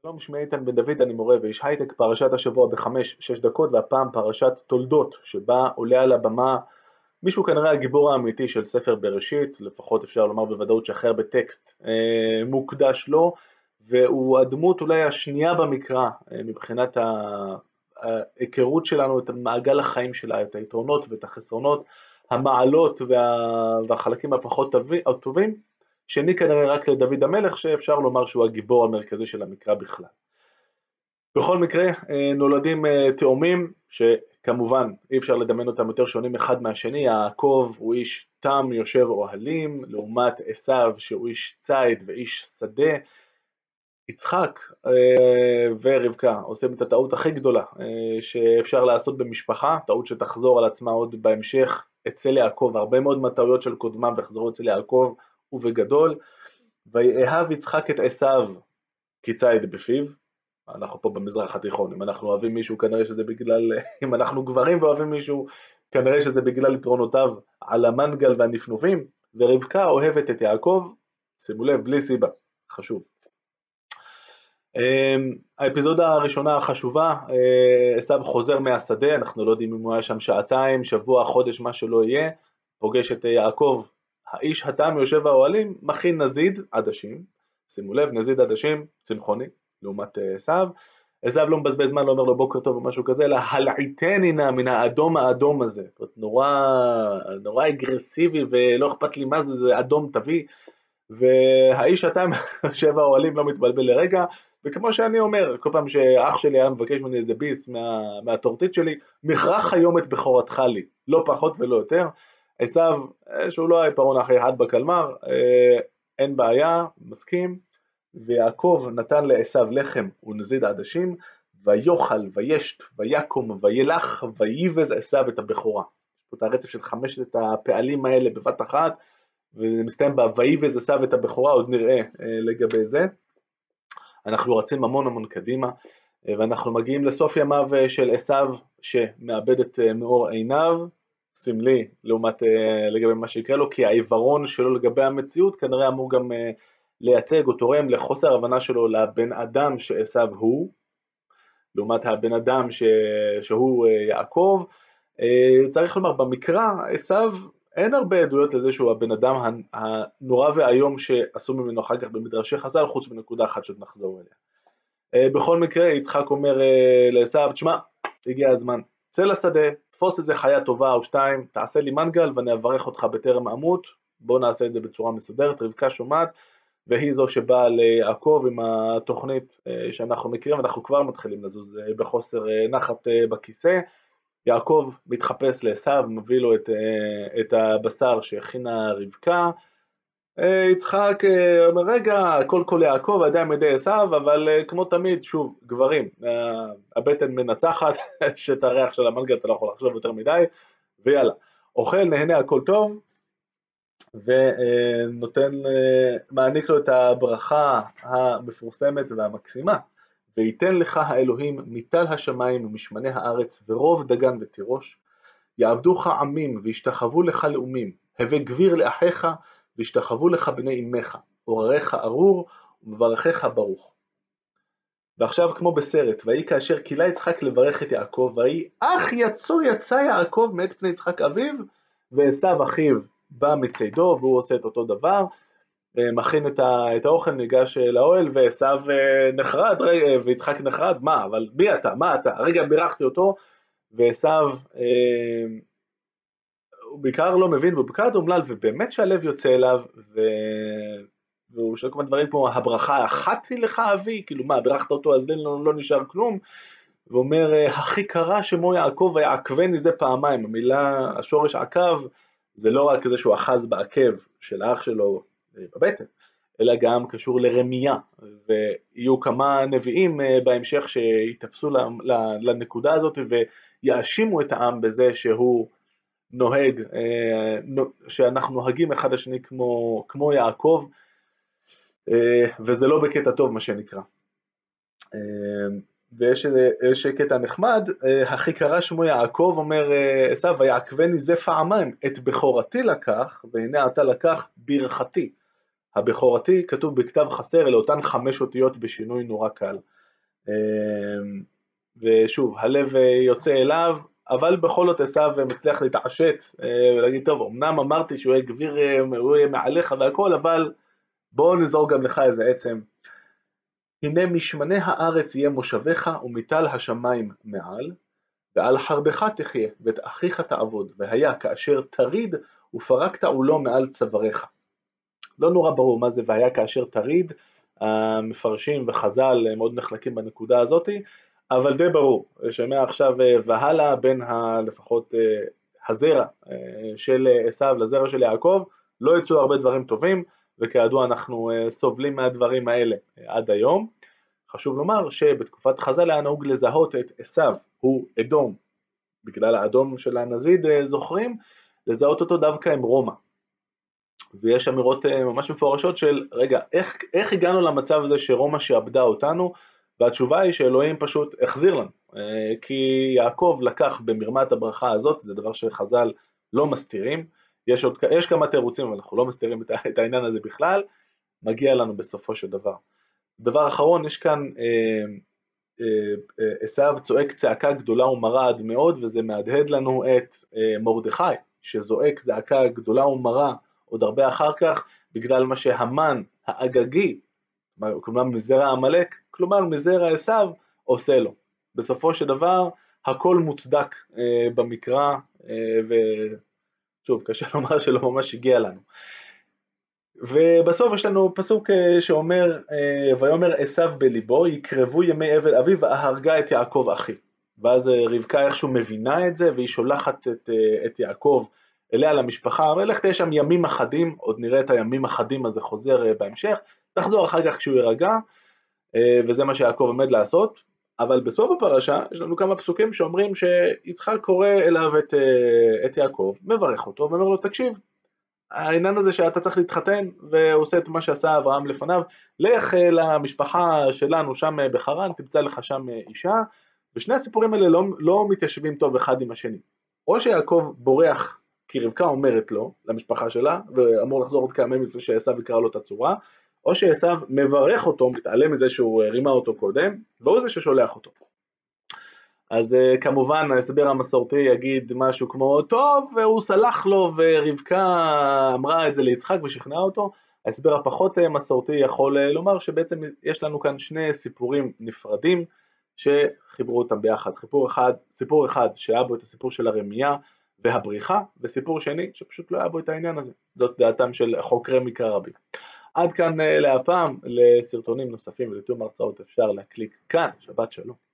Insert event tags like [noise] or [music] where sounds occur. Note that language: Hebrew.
שלום, שמי איתן בן דוד, אני מורה ואיש הייטק, פרשת השבוע בחמש-שש דקות, והפעם פרשת תולדות, שבה עולה על הבמה מישהו כנראה הגיבור האמיתי של ספר בראשית, לפחות אפשר לומר בוודאות שהכי הרבה טקסט אה, מוקדש לו, והוא הדמות אולי השנייה במקרא אה, מבחינת ההיכרות שלנו את מעגל החיים שלה, את היתרונות ואת החסרונות, המעלות וה... והחלקים הפחות טובים, שני כנראה רק לדוד המלך, שאפשר לומר שהוא הגיבור המרכזי של המקרא בכלל. בכל מקרה, אה, נולדים אה, תאומים, שכמובן אי אפשר לדמיין אותם יותר שונים אחד מהשני, יעקב הוא איש תם יושב אוהלים, לעומת עשיו שהוא איש ציד ואיש שדה, יצחק אה, ורבקה עושים את הטעות הכי גדולה שאפשר לעשות במשפחה, טעות שתחזור על עצמה עוד בהמשך אצל יעקב, הרבה מאוד מהטעויות של קודמיו יחזרו אצל יעקב ובגדול, ויאהב יצחק את עשיו כי ציד בפיו, אנחנו פה במזרח התיכון, אם אנחנו אוהבים מישהו כנראה שזה בגלל, [laughs] אם אנחנו גברים ואוהבים מישהו כנראה שזה בגלל יתרונותיו על המנגל והנפנופים, ורבקה אוהבת את יעקב, שימו לב, בלי סיבה, חשוב. אמ, האפיזודה הראשונה החשובה, אה, עשיו חוזר מהשדה, אנחנו לא יודעים אם הוא היה שם שעתיים, שבוע, חודש, מה שלא יהיה, פוגש את יעקב האיש התם יושב האוהלים מכין נזיד עדשים, שימו לב, נזיד עדשים צמחוני, לעומת אה, עשיו, עשיו לא מבזבז זמן, לא אומר לו בוקר טוב או משהו כזה, אלא הלעיתני נא מן האדום האדום הזה, זאת נורא, נורא אגרסיבי ולא אכפת לי מה זה, זה אדום תביא, והאיש התם [laughs] יושב האוהלים לא מתבלבל לרגע, וכמו שאני אומר, כל פעם שאח שלי היה מבקש ממני איזה ביס מה, מהטורטית שלי, מכרח היום את בכורתך לי, לא פחות ולא יותר, עשיו, אה, שהוא לא העיפרון הכי חד בקלמר, אה, אין בעיה, מסכים, ויעקב נתן לעשיו לחם ונזיד עדשים, ויאכל, וישת, ויקום, וילך, וייבז עשיו את הבכורה. יש פה את הרצף של חמשת הפעלים האלה בבת אחת, וזה מסתיים ב"ויבז עשיו את הבכורה", עוד נראה אה, לגבי זה. אנחנו רצים המון המון קדימה, ואנחנו מגיעים לסוף ימיו של עשיו, שמאבד את מאור עיניו, סמלי לעומת אה, לגבי מה שיקרה לו, כי העיוורון שלו לגבי המציאות כנראה אמור גם אה, לייצג או תורם לחוסר הבנה שלו לבן אדם שעשו הוא, לעומת הבן אדם ש... שהוא אה, יעקב. צריך לומר, במקרא עשו אין הרבה עדויות לזה שהוא הבן אדם הנורא והיום שעשו ממנו אחר כך במדרשי חז"ל, חוץ מנקודה אחת שעוד נחזור אליה. בכל מקרה, יצחק אומר לעשו, תשמע, הגיע הזמן, צא לשדה, תפוס איזה חיה טובה או שתיים, תעשה לי מנגל ואני אברך אותך בטרם אמות, בוא נעשה את זה בצורה מסודרת, רבקה שומעת, והיא זו שבאה ליעקב עם התוכנית אה, שאנחנו מכירים, אנחנו כבר מתחילים לזוז אה, בחוסר אה, נחת בכיסא. יעקב מתחפש לעשו, מביא לו את, את הבשר שהכינה רבקה, יצחק אה, אומר רגע, הכל כל יעקב, הידיים ידי עשיו, אבל אה, כמו תמיד, שוב, גברים, הבטן מנצחת, [laughs] שאת הריח של המנגל אתה לא יכול לחשוב יותר מדי, ויאללה. אוכל, נהנה, הכל טוב, ונותן, מעניק לו את הברכה המפורסמת והמקסימה. וייתן לך האלוהים מטל השמיים ומשמני הארץ ורוב דגן ותירוש, יעבדוך עמים וישתחוו לך לאומים, הווה גביר לאחיך והשתחוו לך בני אמך, עורריך ארור ומברכיך ברוך. ועכשיו כמו בסרט, ויהי כאשר כילה יצחק לברך את יעקב, ויהי אך יצור יצא יעקב מאת פני יצחק אביו, ועשו אחיו בא מצידו, והוא עושה את אותו דבר, מכין את האוכל, ניגש לאוהל, ועשו אה, נחרד, ויצחק נחרד, מה, אבל מי אתה, מה אתה, הרגע בירכתי אותו, ועשו אה, הוא בעיקר לא מבין, והוא בעיקר אומלל, ובאמת שהלב יוצא אליו, ו... והוא שואל כל מיני דברים כמו, הברכה אחת היא לך אבי? כאילו מה, ברכת אותו אז לא, לא נשאר כלום? ואומר, הכי קרה שמו יעקב ויעקבני זה פעמיים, המילה, השורש עקב, זה לא רק זה שהוא אחז בעקב של האח שלו אה, בבטן, אלא גם קשור לרמייה, ויהיו כמה נביאים אה, בהמשך שיתפסו לנקודה הזאת ויאשימו את העם בזה שהוא נוהג, אה, שאנחנו נוהגים אחד לשני כמו, כמו יעקב, אה, וזה לא בקטע טוב מה שנקרא. אה, ויש קטע נחמד, הכי קרא שמו יעקב, אומר עשיו, ויעקבני זה פעמיים, את בכורתי לקח, והנה אתה לקח ברכתי. הבכורתי כתוב בכתב חסר לאותן חמש אותיות בשינוי נורא קל. ושוב, הלב יוצא אליו, אבל בכל זאת עשיו מצליח להתעשת ולהגיד, טוב, אמנם אמרתי שהוא יהיה גביר, הוא יהיה מעליך והכל, אבל בוא נזור גם לך איזה עצם. הנה משמני הארץ יהיה מושביך ומטל השמיים מעל, ועל חרבך תחיה ואת אחיך תעבוד, והיה כאשר תריד ופרקת עולו מעל צוואריך. לא נורא ברור מה זה והיה כאשר תריד, המפרשים וחז"ל מאוד נחלקים בנקודה הזאתי, אבל די ברור, שמעכשיו והלאה בין ה, לפחות אה, הזרע אה, של עשיו לזרע של יעקב, לא יצאו הרבה דברים טובים, וכידוע אנחנו אה, סובלים מהדברים האלה עד היום. חשוב לומר שבתקופת חז"ל היה נהוג לזהות את עשיו, הוא אדום, בגלל האדום של הנזיד זוכרים, לזהות אותו דווקא עם רומא. ויש אמירות ממש מפורשות של רגע, איך, איך הגענו למצב הזה שרומא שעבדה אותנו, והתשובה היא שאלוהים פשוט החזיר לנו, אה, כי יעקב לקח במרמת הברכה הזאת, זה דבר שחז"ל לא מסתירים, יש, עוד, יש כמה תירוצים אבל אנחנו לא מסתירים את העניין הזה בכלל, מגיע לנו בסופו של דבר. דבר אחרון, יש כאן עשיו אה, אה, צועק צעקה גדולה ומרה עד מאוד וזה מהדהד לנו את מרדכי שזועק זעקה גדולה ומרה עוד הרבה אחר כך בגלל מה שהמן האגגי כלומר מזרע עמלק, כלומר מזרע עשיו, עושה לו. בסופו של דבר הכל מוצדק אה, במקרא, אה, ושוב, קשה [laughs] לומר שלא ממש הגיע לנו. ובסוף יש לנו פסוק אה, שאומר, אה, ויאמר עשיו בליבו, יקרבו ימי אבל אביו והרגה את יעקב אחי. ואז אה, רבקה איכשהו מבינה את זה, והיא שולחת את, אה, את יעקב אליה למשפחה, ולך תהיה שם ימים אחדים, עוד נראה את הימים אחדים הזה חוזר אה, בהמשך, תחזור אחר כך כשהוא יירגע, וזה מה שיעקב עומד לעשות, אבל בסוף הפרשה יש לנו כמה פסוקים שאומרים שיצחק קורא אליו את, אה, את יעקב, מברך אותו ואומר לו תקשיב, העניין הזה שאתה צריך להתחתן ועושה את מה שעשה אברהם לפניו, לך למשפחה שלנו שם בחרן, תמצא לך שם אישה, ושני הסיפורים האלה לא, לא מתיישבים טוב אחד עם השני. או שיעקב בורח כי רבקה אומרת לו, למשפחה שלה, ואמור לחזור עוד כמה ימים לפני שעשו יקרא לו את הצורה, או שעשו מברך אותו, מתעלם מזה שהוא רימה אותו קודם, והוא זה ששולח אותו. אז uh, כמובן ההסבר המסורתי יגיד משהו כמו טוב והוא סלח לו ורבקה אמרה את זה ליצחק ושכנעה אותו. ההסבר הפחות uh, מסורתי יכול לומר שבעצם יש לנו כאן שני סיפורים נפרדים שחיברו אותם ביחד. סיפור אחד, סיפור אחד שהיה בו את הסיפור של הרמייה והבריחה וסיפור שני שפשוט לא היה בו את העניין הזה. זאת דעתם של חוקרי מקרא רבים עד כאן להפעם, לסרטונים נוספים ולתיאום הרצאות אפשר להקליק כאן, שבת שלום.